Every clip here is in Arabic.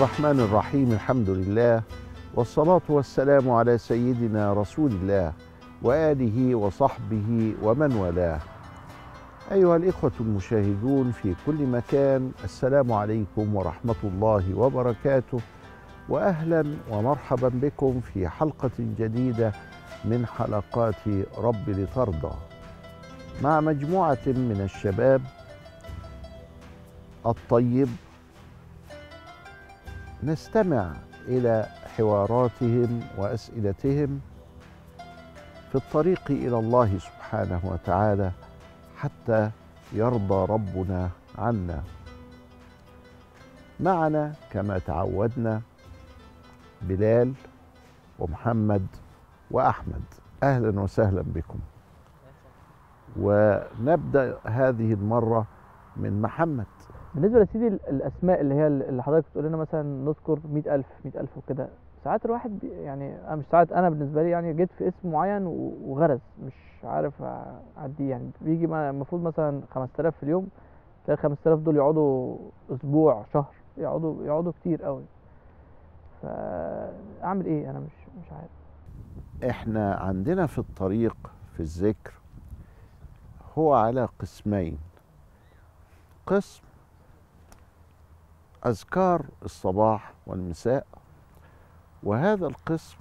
الرحمن الرحيم الحمد لله والصلاة والسلام على سيدنا رسول الله وآله وصحبه ومن والاه. أيها الإخوة المشاهدون في كل مكان السلام عليكم ورحمة الله وبركاته وأهلا ومرحبا بكم في حلقة جديدة من حلقات رب لترضى. مع مجموعة من الشباب الطيب نستمع إلى حواراتهم وأسئلتهم في الطريق إلى الله سبحانه وتعالى حتى يرضى ربنا عنا. معنا كما تعودنا بلال ومحمد وأحمد. أهلا وسهلا بكم. ونبدأ هذه المرة من محمد. بالنسبة لسيدي ال- الأسماء اللي هي اللي حضرتك بتقول لنا مثلا نذكر 100000 100000 وكده ساعات الواحد يعني مش ساعات أنا بالنسبة لي يعني جيت في اسم معين وغرز مش عارف أعديه يعني. بيجي المفروض مثلا 5000 في اليوم تلاقي ال 5000 دول يقعدوا أسبوع شهر يقعدوا يقعدوا كتير قوي فاعمل إيه؟ أنا مش مش عارف. إحنا عندنا في الطريق في الذكر هو على قسمين. قسم أذكار الصباح والمساء. وهذا القسم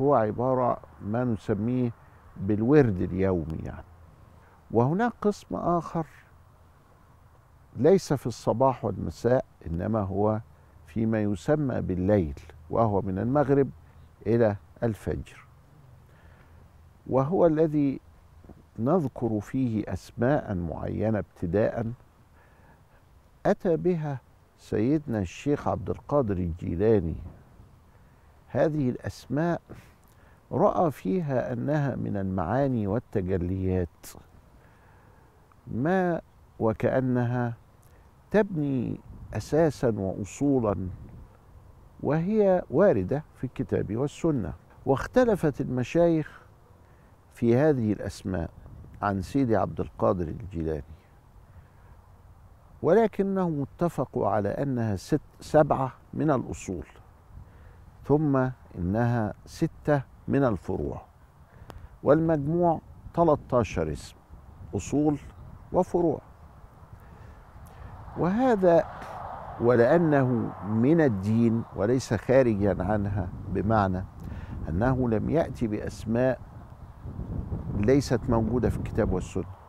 هو عبارة ما نسميه بالورد اليومي يعني. وهناك قسم آخر ليس في الصباح والمساء إنما هو فيما يسمى بالليل وهو من المغرب إلى الفجر. وهو الذي نذكر فيه اسماء معينة ابتداء أتى بها سيدنا الشيخ عبد القادر الجيلاني. هذه الأسماء رأى فيها أنها من المعاني والتجليات ما وكأنها تبني أساسا واصولا وهي واردة في الكتاب والسنة. واختلفت المشايخ في هذه الأسماء عن سيدي عبد القادر الجيلاني. ولكنهم اتفقوا على أنها ست سبعة من الأصول ثم إنها ستة من الفروع. والمجموع 13 اسم أصول وفروع. وهذا ولأنه من الدين وليس خارجا عنها بمعنى أنه لم يأتي بأسماء ليست موجودة في الكتاب والسنة.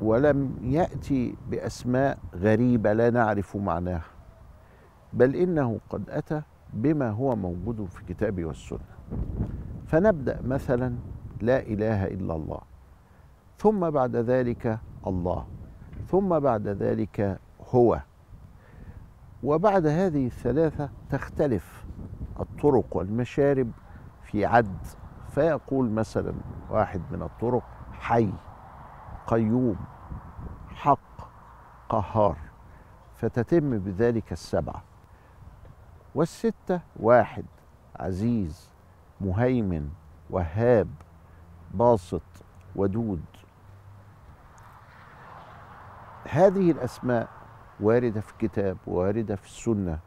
ولم ياتي بأسماء غريبة لا نعرف معناها بل إنه قد أتى بما هو موجود في الكتاب والسنة. فنبدأ مثلا لا إله إلا الله ثم بعد ذلك الله ثم بعد ذلك هو. وبعد هذه الثلاثة تختلف الطرق والمشارب في عد. فيقول مثلا واحد من الطرق حي. قيوم حق قهار. فتتم بذلك السبعه والستة واحد عزيز مهيمن وهاب باسط ودود. هذه الأسماء واردة في الكتاب واردة في السنة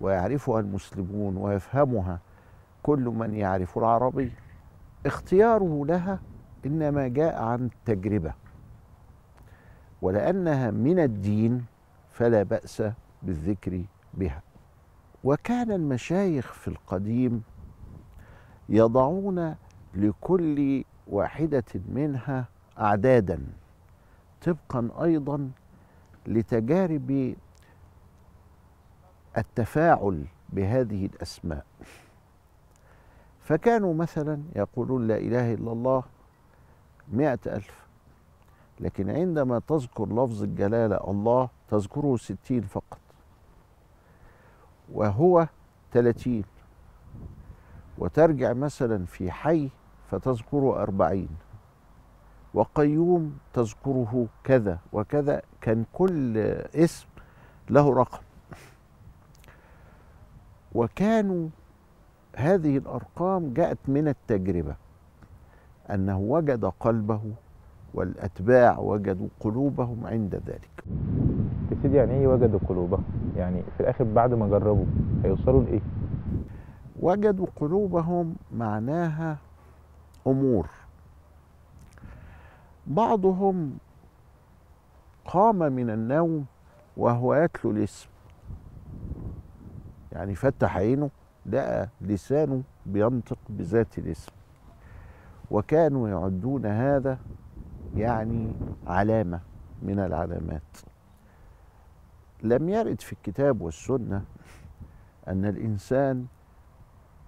ويعرفها المسلمون ويفهمها كل من يعرف العربي. اختياره لها إنما جاء عن التجربه ولأنها من الدين فلا بأس بالذكر بها. وكان المشايخ في القديم يضعون لكل واحدة منها أعدادا طبقا أيضا لتجارب التفاعل بهذه الأسماء. فكانوا مثلا يقولون لا إله إلا الله مائه ألف لكن عندما تذكر لفظ الجلالة الله تذكره ستين فقط. وهو ثلاثين وترجع مثلا في حي فتذكره أربعين. وقيوم تذكره كذا وكذا. كان كل اسم له رقم. وكانوا هذه الأرقام جاءت من التجربة. أنه وجد قلبه والأتباع وجدوا قلوبهم عند ذلك. سيدي يعني إيه وجدوا قلوبهم؟ يعني في الآخر بعد ما جربوا هيوصلوا لإيه؟ وجدوا قلوبهم معناها أمور. بعضهم قام من النوم وهو يتلو الاسم. يعني فتح عينه لقى لسانه بينطق بذات الاسم. وكانوا يعدون هذا يعني علامة من العلامات. لم يرد في الكتاب والسنة أن الإنسان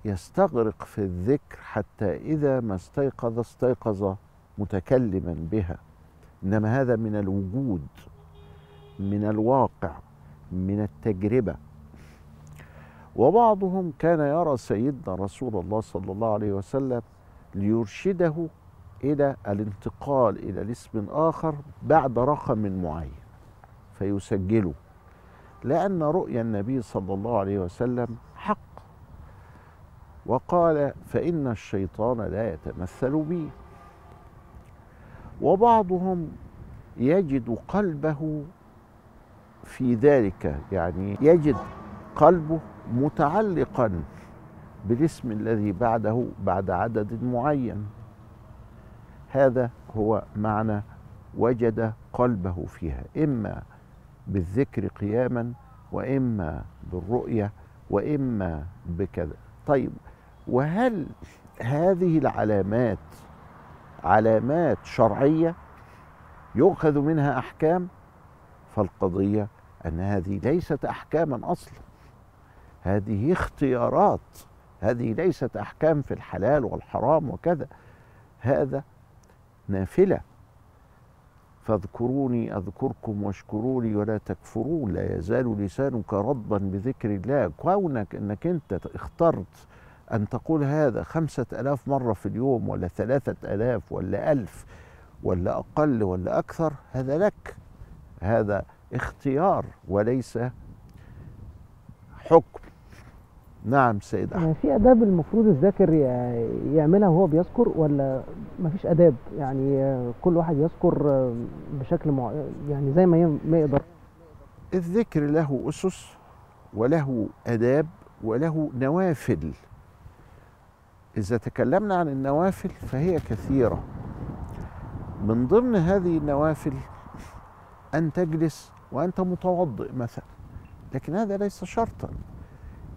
يستغرق في الذكر حتى إذا ما استيقظ استيقظ متكلما بها. إنما هذا من الوجود من الواقع من التجربة. وبعضهم كان يرى سيدنا رسول الله صلى الله عليه وسلم ليرشده إلى الانتقال إلى الاسم آخر بعد رقم معين فيسجله لأن رؤيا النبي صلى الله عليه وسلم حق. وقال فإن الشيطان لا يتمثل بي. وبعضهم يجد قلبه في ذلك يعني يجد قلبه متعلقا بالاسم الذي بعده بعد عدد معين. هذا هو معنى وجد قلبه فيها إما بالذكر قياما وإما بالرؤية وإما بكذا. طيب وهل هذه العلامات علامات شرعية يؤخذ منها أحكام؟ فالقضية أن هذه ليست أحكاما أصلا. هذه اختيارات. هذه ليست أحكام في الحلال والحرام وكذا. هذا نافلة. فاذكروني أذكركم واشكروا لي ولا تكفرون. لا يزال لسانك رطبا بذكر الله. كونك أنك أنت اخترت أن تقول هذا خمسة آلاف مرة في اليوم ولا ثلاثة آلاف ولا ألف ولا أقل ولا أكثر هذا لك. هذا اختيار وليس حكم. نعم سيد احمد يعني في آداب المفروض الذاكر يعملها وهو بيذكر ولا مفيش آداب؟ يعني كل واحد يذكر بشكل مع... يعني زي ما ما يقدر. الذكر له أسس وله آداب وله نوافل. إذا تكلمنا عن النوافل فهي كثيرة. من ضمن هذه النوافل أن تجلس وأنت متوضئ مثلا لكن هذا ليس شرطا.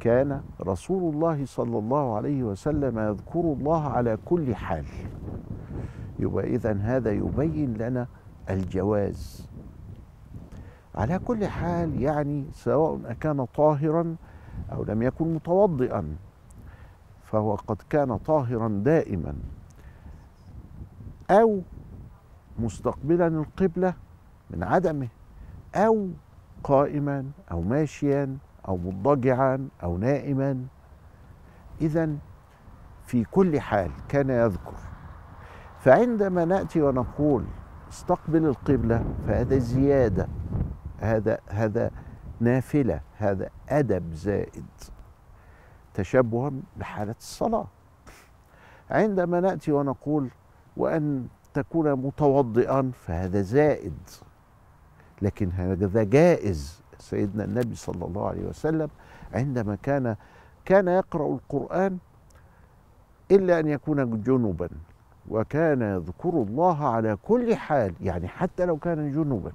كان رسول الله صلى الله عليه وسلم يذكر الله على كل حال. يبقى اذا هذا يبين لنا الجواز. على كل حال يعني سواء أكان طاهرا أو لم يكن متوضئا فهو قد كان طاهرا دائما. أو مستقبلا القبلة من عدمه أو قائما أو ماشيا أو مضطجعا أو نائما. إذا في كل حال كان يذكر. فعندما نأتي ونقول استقبل القبلة فهذا زيادة. هذا هذا نافلة. هذا أدب زائد. تشبها بحالة الصلاة. عندما نأتي ونقول وأن تكون متوضئا فهذا زائد. لكن هذا جائز. سيدنا النبي صلى الله عليه وسلم عندما كان كان يقرأ القرآن إلا أن يكون جنبا وكان يذكر الله على كل حال يعني حتى لو كان جنبا.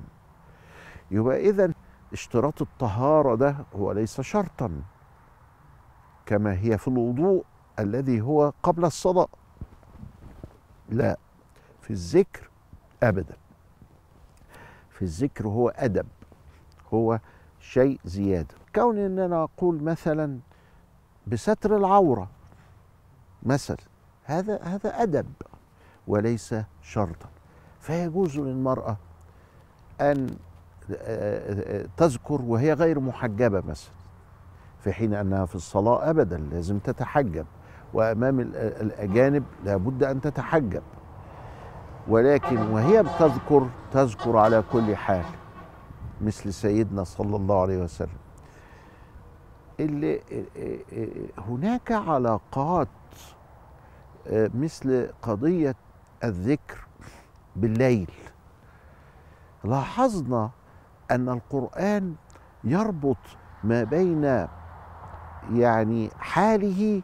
يبقى إذا اشتراط الطهارة ده هو ليس شرطا كما هي في الوضوء الذي هو قبل الصلاة. لا في الذكر أبدا. في الذكر هو أدب هو شيء زيادة. كون أن أنا أقول مثلا بستر العورة مثلا هذا هذا أدب وليس شرطا. فيجوز للمرأة أن تذكر وهي غير محجبة مثلا في حين أنها في الصلاة أبدا لازم تتحجب وأمام الأجانب لابد أن تتحجب. ولكن وهي بتذكر تذكر على كل حال. مثل سيدنا صلى الله عليه وسلم. اللي هناك علاقات مثل قضية الذكر بالليل. لاحظنا أن القرآن يربط ما بين يعني حاله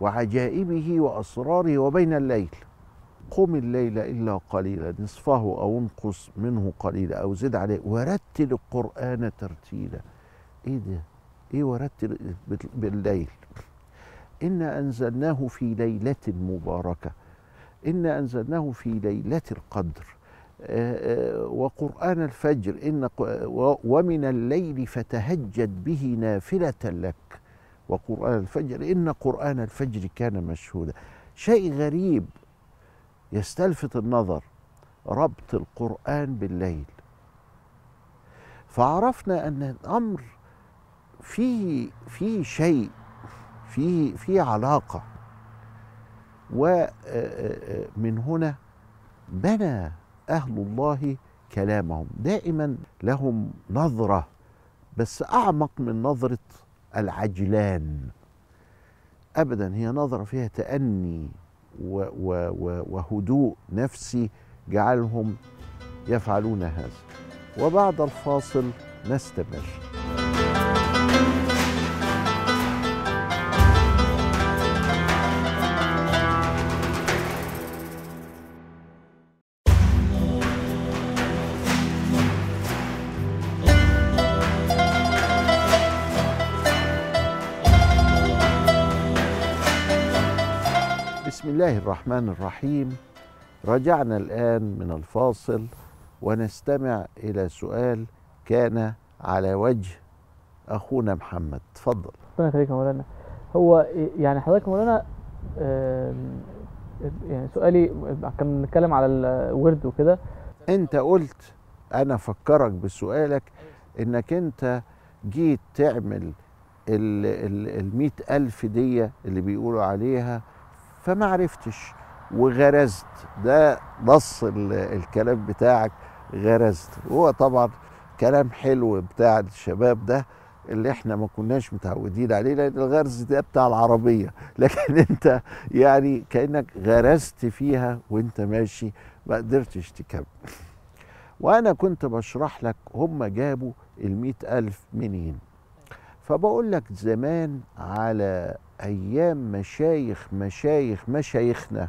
وعجائبه وأسراره وبين الليل. قم الليل إلا قليلا نصفه أو انقص منه قليلا أو زد عليه. ورتل القرآن ترتيلا. إيه ده؟ إيه ورتل بال- بالليل؟ انا أنزلناه في ليلة مباركة. انا أنزلناه في ليلة القدر. آه، آه، وقرآن الفجر. إن ومن الليل فتهجد به نافلة لك. وقرآن الفجر. إن قرآن الفجر كان مشهودا. شيء غريب. يستلفت النظر ربط القرآن بالليل. فعرفنا أن الأمر فيه فيه شيء فيه فيه علاقة. ومن هنا بنى أهل الله كلامهم. دائما لهم نظرة بس أعمق من نظرة العجلان. أبدا هي نظرة فيها تأني. وهدوء نفسي جعلهم يفعلون هذا. وبعد الفاصل نستمر. الله الرحمن الرحيم. رجعنا الآن من الفاصل ونستمع إلى سؤال كان على وجه أخونا محمد. تفضل. ربنا يخليك يا مولانا. هو يعني حضرتك مولانا يعني سؤالي كان بنتكلم على الورد وكده. أنت قلت أنا أفكرك بسؤالك إنك أنت جيت تعمل ال ال المئة ألف دي اللي بيقولوا عليها فما عرفتش. وغرزت. ده نص ال- الكلام بتاعك غرزت. هو طبعا كلام حلو بتاع الشباب ده اللي إحنا ما كناش متعودين عليه لأن الغرز ده بتاع العربية. لكن انت يعني كأنك غرزت فيها وانت ماشي ما قدرتش تكمل. وأنا كنت بشرح لك هم جابوا المئة ألف منين. فبقول لك زمان على أيام مشايخ مشايخ مشايخنا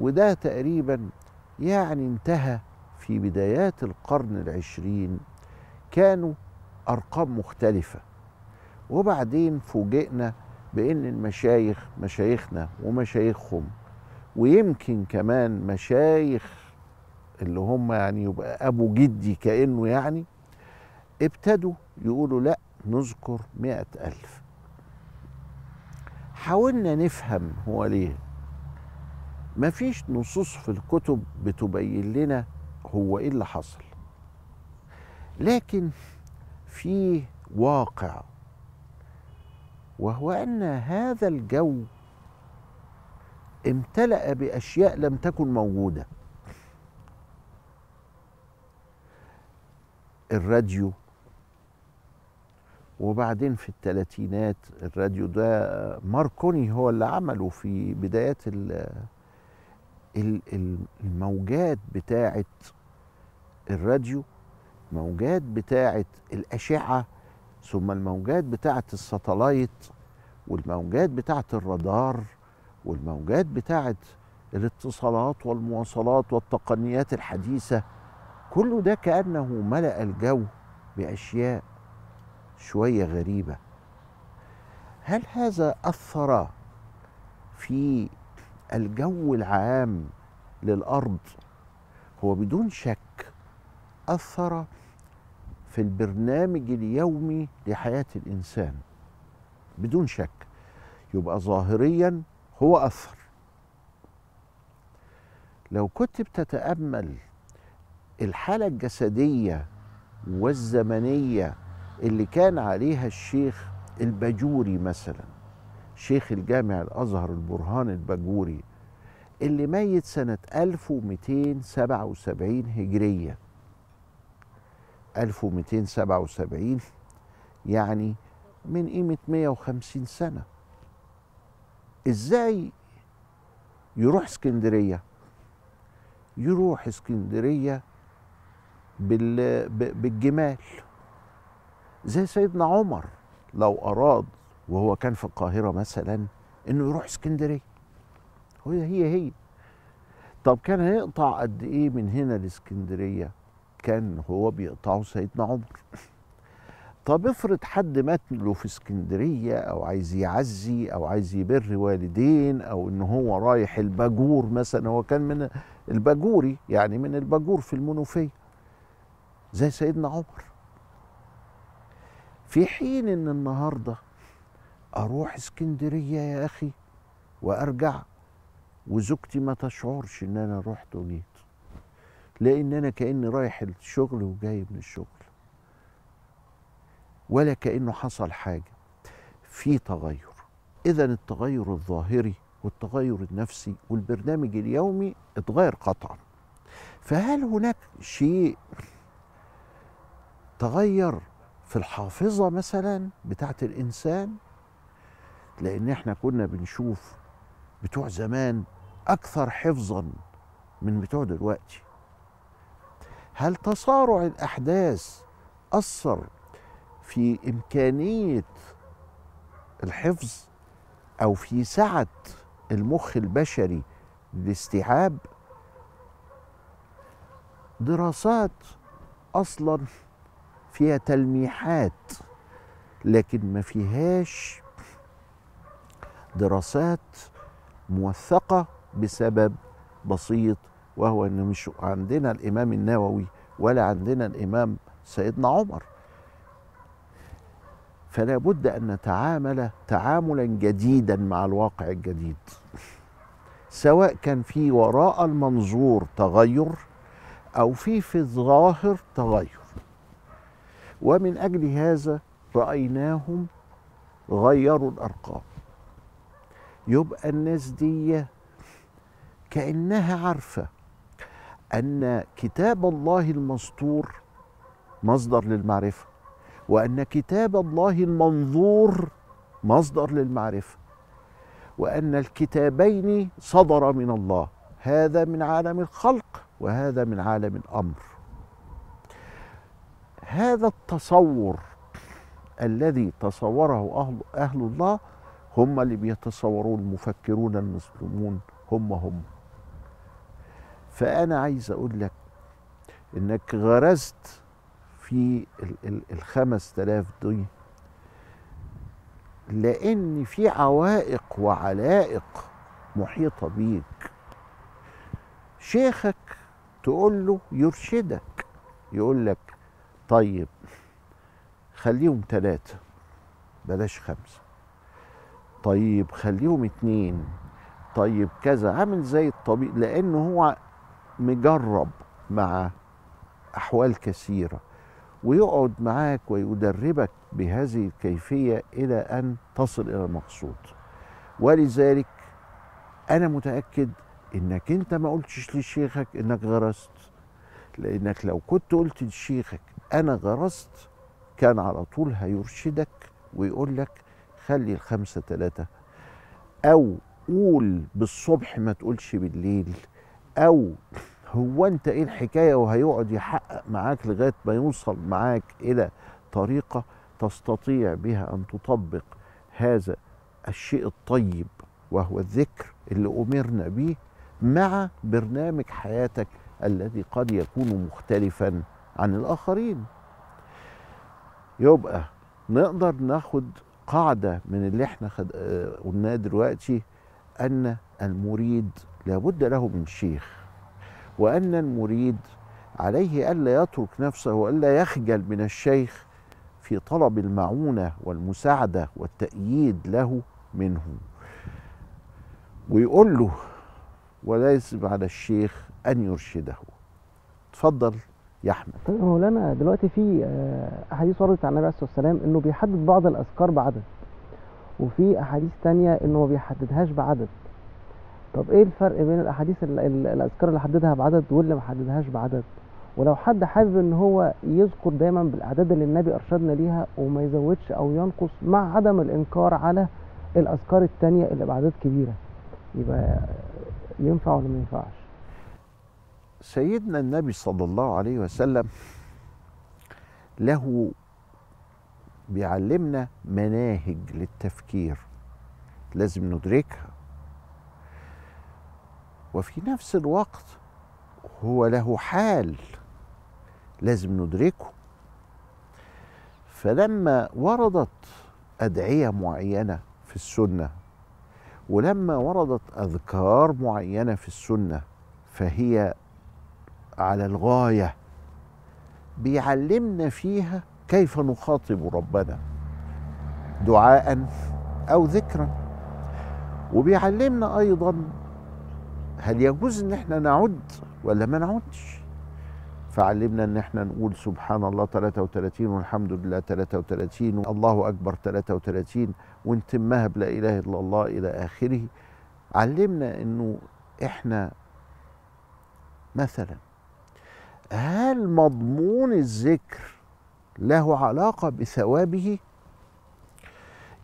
وده تقريبا يعني انتهى في بدايات القرن العشرين كانوا أرقام مختلفة. وبعدين فوجئنا بإن المشايخ مشايخنا ومشايخهم ويمكن كمان مشايخ اللي هم يعني يبقى أبو جدي كأنه يعني ابتدوا يقولوا لأ نذكر مئة ألف. حاولنا نفهم هو ليه. مفيش نصوص في الكتب بتبين لنا هو إيه اللي حصل. لكن في واقع وهو أن هذا الجو امتلأ بأشياء لم تكن موجودة. الراديو وبعدين في الثلاثينات الراديو ده ماركوني هو اللي عمله في بدايات ال- ال- ال- الموجات بتاعه الراديو موجات بتاعه الأشعة ثم الموجات بتاعه الساتلايت والموجات بتاعه الرادار والموجات بتاعه الاتصالات والمواصلات والتقنيات الحديثة. كل ده كأنه ملأ الجو بأشياء شوية غريبة. هل هذا أثر في الجو العام للأرض؟ هو بدون شك أثر في البرنامج اليومي لحياة الإنسان. بدون شك. يبقى ظاهريا هو أثر. لو كنت بتتأمل الحالة الجسدية والزمنية اللي كان عليها الشيخ الباجوري مثلا شيخ الجامع الأزهر البرهان الباجوري اللي ميت سنة 1277 هجرية. 1277 يعني من قيمة 150 سنة. إزاي يروح إسكندرية؟ يروح. ب- بالجمال. زي سيدنا عمر لو أراد وهو كان في القاهرة مثلا إنه يروح اسكندرية. هي هي هي. طب كان هيقطع قد إيه من هنا لاسكندرية؟ كان هو بيقطعه سيدنا عمر. طب افرض حد مات له في اسكندرية أو عايز يعزي أو عايز يبر والدين أو إن هو رايح الباجور مثلا هو كان من الباجوري يعني من الباجور في المنوفية. زي سيدنا عمر. في حين إن النهارده أروح اسكندرية يا أخي وأرجع وزوجتي ما تشعرش إن أنا رحت وجيت لأن أنا كأني رايح الشغل وجاي من الشغل ولا كأنه حصل حاجة في تغير. اذا التغير الظاهري والتغير النفسي والبرنامج اليومي اتغير قطعا. فهل هناك شيء تغير في الحافظة مثلا بتاعت الإنسان لأن إحنا كنا بنشوف بتوع زمان أكثر حفظا من بتوع دلوقتي. هل تسارع الأحداث أثر في إمكانية الحفظ أو في سعة المخ البشري للاستيعاب دراسات أصلا فيها تلميحات لكن ما فيهاش دراسات موثقة بسبب بسيط وهو إن مش عندنا الإمام النووي ولا عندنا الإمام سيدنا عمر. فلا بد أن نتعامل تعاملا جديدا مع الواقع الجديد. سواء كان في وراء المنظور تغير أو في في الظاهر تغير. ومن أجل هذا رأيناهم غيروا الأرقام. يبقى الناس دي كأنها عارفة أن كتاب الله المسطور مصدر للمعرفة وأن كتاب الله المنظور مصدر للمعرفة وأن الكتابين صدر من الله. هذا من عالم الخلق وهذا من عالم الأمر. هذا التصور الذي تصوره أهل أهل الله هم اللي بيتصورون المفكرون المسلمون هم هم. فأنا عايز أقول لك إنك غرست في ال- ال- الخمس تلاف دي لأن في عوائق وعلائق محيطة بيك. شيخك تقول له يرشدك يقول لك طيب خليهم ثلاثة بلاش خمسة. طيب خليهم اتنين. طيب كذا. عامل زي الطبيب لأنه هو مجرب مع أحوال كثيرة ويقعد معاك ويدربك بهذه الكيفية إلى أن تصل إلى المقصود. ولذلك أنا متأكد إنك أنت ما قلتش لشيخك إنك غرست لأنك لو كنت قلت لشيخك أنا غرست كان على طول هيرشدك ويقول لك خلي الخمسة ثلاثة أو قول بالصبح ما تقولش بالليل. أو هو أنت إيه الحكاية وهيقعد يحقق معاك لغاية ما يوصل معاك إلى طريقة تستطيع بها أن تطبق هذا الشيء الطيب وهو الذكر اللي أمرنا به مع برنامج حياتك الذي قد يكون مختلفا. عن الآخرين. يبقى نقدر ناخد قاعدة من اللي إحنا خد... آه، قلناه دلوقتي أن المريد لابد له من شيخ وأن المريد عليه ألا يترك نفسه وألا يخجل من الشيخ في طلب المعونة والمساعدة والتأييد له منه. ويقول له ولا يسب على الشيخ أن يرشده. تفضل يا أحمد طيب مولانا دلوقتي في آه، أحاديث وردت عن النبي عليه الصلاة والسلام إنه بيحدد بعض الأذكار بعدد وفي أحاديث تانية إنه ما بيحددهاش بعدد. طب إيه الفرق بين الأحاديث ال- ال- الأذكار اللي حددها بعدد واللي ما حددهاش بعدد؟ ولو حد حابب إن هو يذكر دايما بالأعداد اللي النبي أرشدنا ليها وما يزودش أو ينقص مع عدم الإنكار على الأذكار التانية اللي باعداد كبيرة يبقى ينفع ولا ما ينفعش؟ سيدنا النبي صلى الله عليه وسلم له بيعلمنا مناهج للتفكير. لازم ندركها. وفي نفس الوقت هو له حال لازم ندركه. فلما وردت أدعية معينة في السنة ولما وردت أذكار معينة في السنة فهي على الغاية بيعلمنا فيها كيف نخاطب ربنا دعاء أو ذكرا. وبيعلمنا أيضا هل يجوز إن إحنا نعد ولا ما نعدش. فعلمنا إن إحنا نقول سبحان الله 33 والحمد لله 33 والله أكبر 33 ونتمها بلا إله إلا الله إلى آخره. علمنا إنه إحنا مثلا هل مضمون الذكر له علاقة بثوابه؟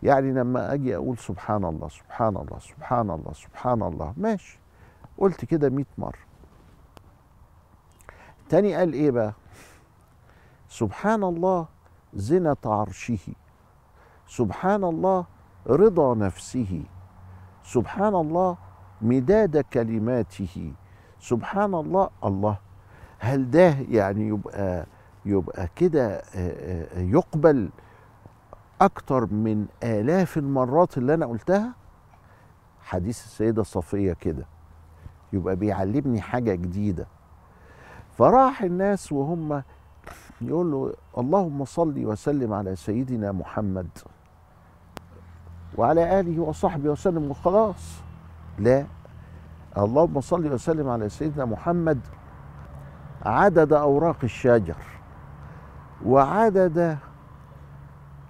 يعني لما أجي أقول سبحان الله سبحان الله سبحان الله سبحان الله ماشي. قلت كده 100 مرة. تاني قال إيه بقى؟ سبحان الله زنة عرشه. سبحان الله رضا نفسه. سبحان الله مداد كلماته. سبحان الله الله. هل ده يعني يبقى يبقى كده يقبل أكتر من آلاف المرات اللي أنا قلتها؟ حديث السيدة صفية كده. يبقى بيعلمني حاجة جديدة. فراح الناس وهم يقول له اللهم صل وسلم على سيدنا محمد وعلى آله وصحبه وسلم. وخلاص لا. اللهم صل وسلم على سيدنا محمد عدد أوراق الشجر وعدد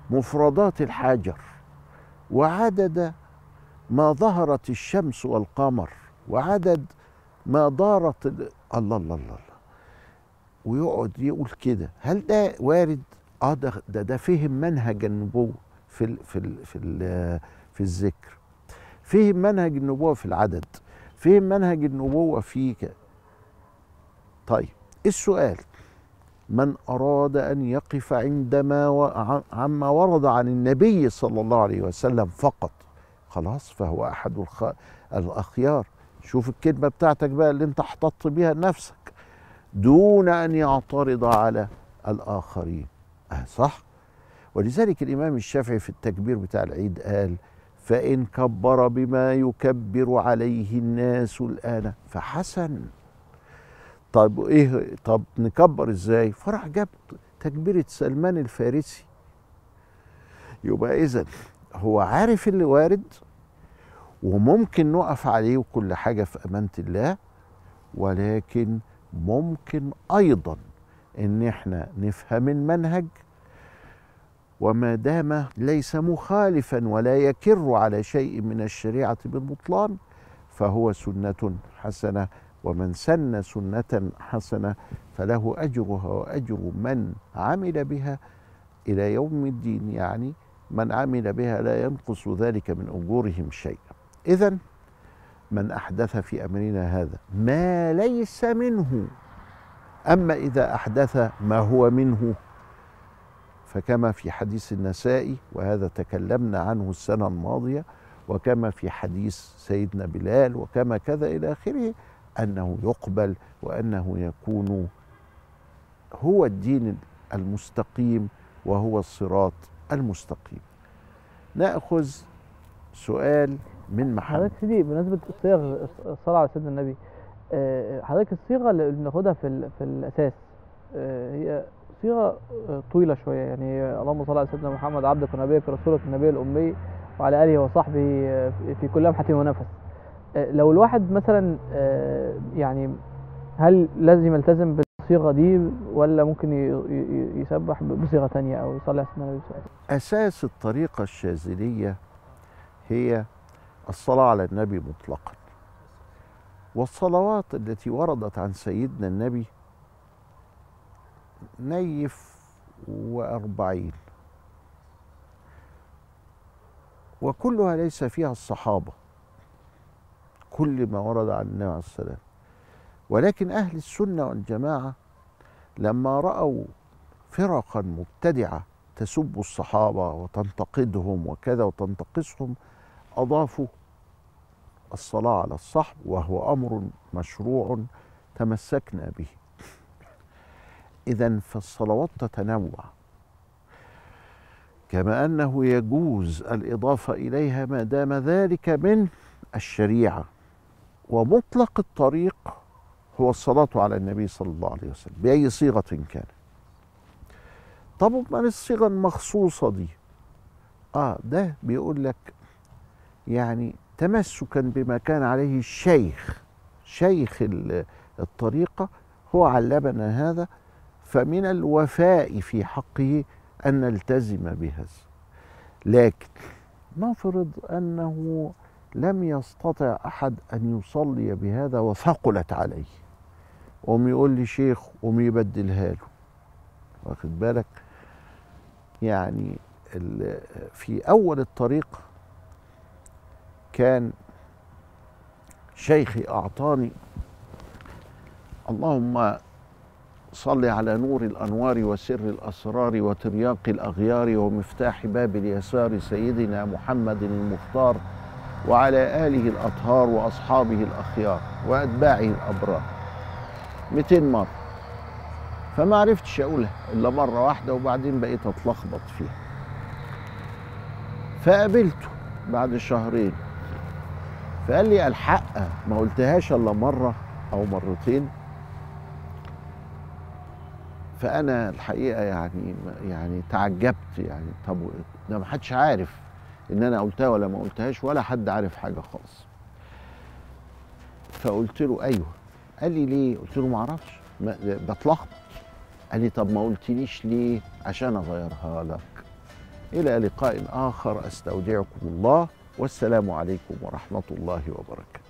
مفردات الحجر وعدد ما ظهرت الشمس والقمر وعدد ما دارت ال- الله الله الله ويقعد يقول كده. هل ده وارد؟ آه ده ده, ده فهم منهج النبوة في ال في ال في ال في الذكر. فهم منهج النبوة في العدد. فهم منهج النبوة في. طيب. السؤال من أراد أن يقف عندما عما ورد عن النبي صلى الله عليه وسلم فقط خلاص فهو أحد. الأخيار. شوف الكلمة بتاعتك بقى اللي أنت احتطت بيها نفسك. دون أن يعترض على الآخرين. أه صح؟ ولذلك الإمام الشافعي في التكبير بتاع العيد قال فإن كبر بما يكبر عليه الناس الآن فحسن. طب إيه طب نكبر إزاي؟ فراح جاب تكبيرة سلمان الفارسي. يبقى اذا هو عارف اللي وارد وممكن نقف عليه وكل حاجة في أمانة الله ولكن ممكن أيضا إن إحنا نفهم المنهج وما دام ليس مخالفا ولا يكر على شيء من الشريعة بالبطلان فهو سنة حسنة ومن سن سنة حسنة فله أجرها وأجر من عمل بها إلى يوم الدين يعني من عمل بها لا ينقص ذلك من أجورهم شيئا. إذا من أحدث في أمرنا هذا ما ليس منه أما إذا أحدث ما هو منه فكما في حديث النسائي وهذا تكلمنا عنه السنة الماضية وكما في حديث سيدنا بلال وكما كذا إلى آخره أنه يقبل وأنه يكون هو الدين المستقيم وهو الصراط المستقيم. نأخذ سؤال من محمد. حضرتك سيدي بمناسبة الصيغ الصلاة على سيدنا النبي آه، حضرتك الصيغة اللي بناخدها في في الأساس آه، هي صيغة آه، طويلة شوية. يعني اللهم صل على سيدنا محمد عبدك ونبيك رسولك النبي الأمي وعلى آله وصحبه في- كل لمحة ونفس. لو الواحد مثلا آه، يعني هل لازم يلتزم بالصيغة دي ولا ممكن يسبح بصيغة تانية أو يصلي على وسلم؟ أساس الطريقة الشاذلية هي الصلاة على النبي مطلقا. والصلوات التي وردت عن سيدنا النبي نيف وأربعين. وكلها ليس فيها الصحابة. كل ما ورد عن النبي عليه السلام ولكن أهل السنة والجماعة لما رأوا فرقا مبتدعة تسب الصحابة وتنتقدهم وكذا وتنتقصهم أضافوا الصلاة على الصحب وهو أمر مشروع تمسكنا به. إذا فالصلوات تتنوع. كما أنه يجوز الإضافة إليها ما دام ذلك من الشريعة. ومطلق الطريق هو الصلاة على النبي صلى الله عليه وسلم بأي صيغة كان طب من الصيغة المخصوصة دي؟ آه ده بيقول لك يعني تمسكا بما كان عليه الشيخ شيخ ال- الطريقة هو علمنا هذا فمن الوفاء في حقه أن نلتزم بهذا. لكن نفرض أنه لم يستطع أحد أن يصلي بهذا وثقلت عليه. قوم يقول لي شيخ قوم يبدلها له. واخد بالك؟ يعني في أول الطريق كان شيخي أعطاني اللهم صل على نور الأنوار وسر الأسرار وترياق الأغيار ومفتاح باب اليسار سيدنا محمد المختار وعلى آله الأطهار وأصحابه الأخيار وأتباعه الأبرار. 200 مرة. فما عرفتش أقولها إلا مرة واحدة وبعدين بقيت أتلخبط فيها. فقابلته بعد شهرين. فقال لي الحق ما قلتهاش إلا مرة أو مرتين. فأنا الحقيقة يعني يعني تعجبت يعني. طب ده ما حدش عارف. إن أنا قلتها ولا ما قلتهاش ولا حد عارف حاجة خالص. فقلت له أيوه. قال لي ليه؟ قلت له ما أعرفش. بتلخبط. قال لي طب ما قلتليش ليه؟ عشان أغيرها لك. إلى لقاء آخر. أستودعكم الله. والسلام عليكم ورحمة الله وبركاته.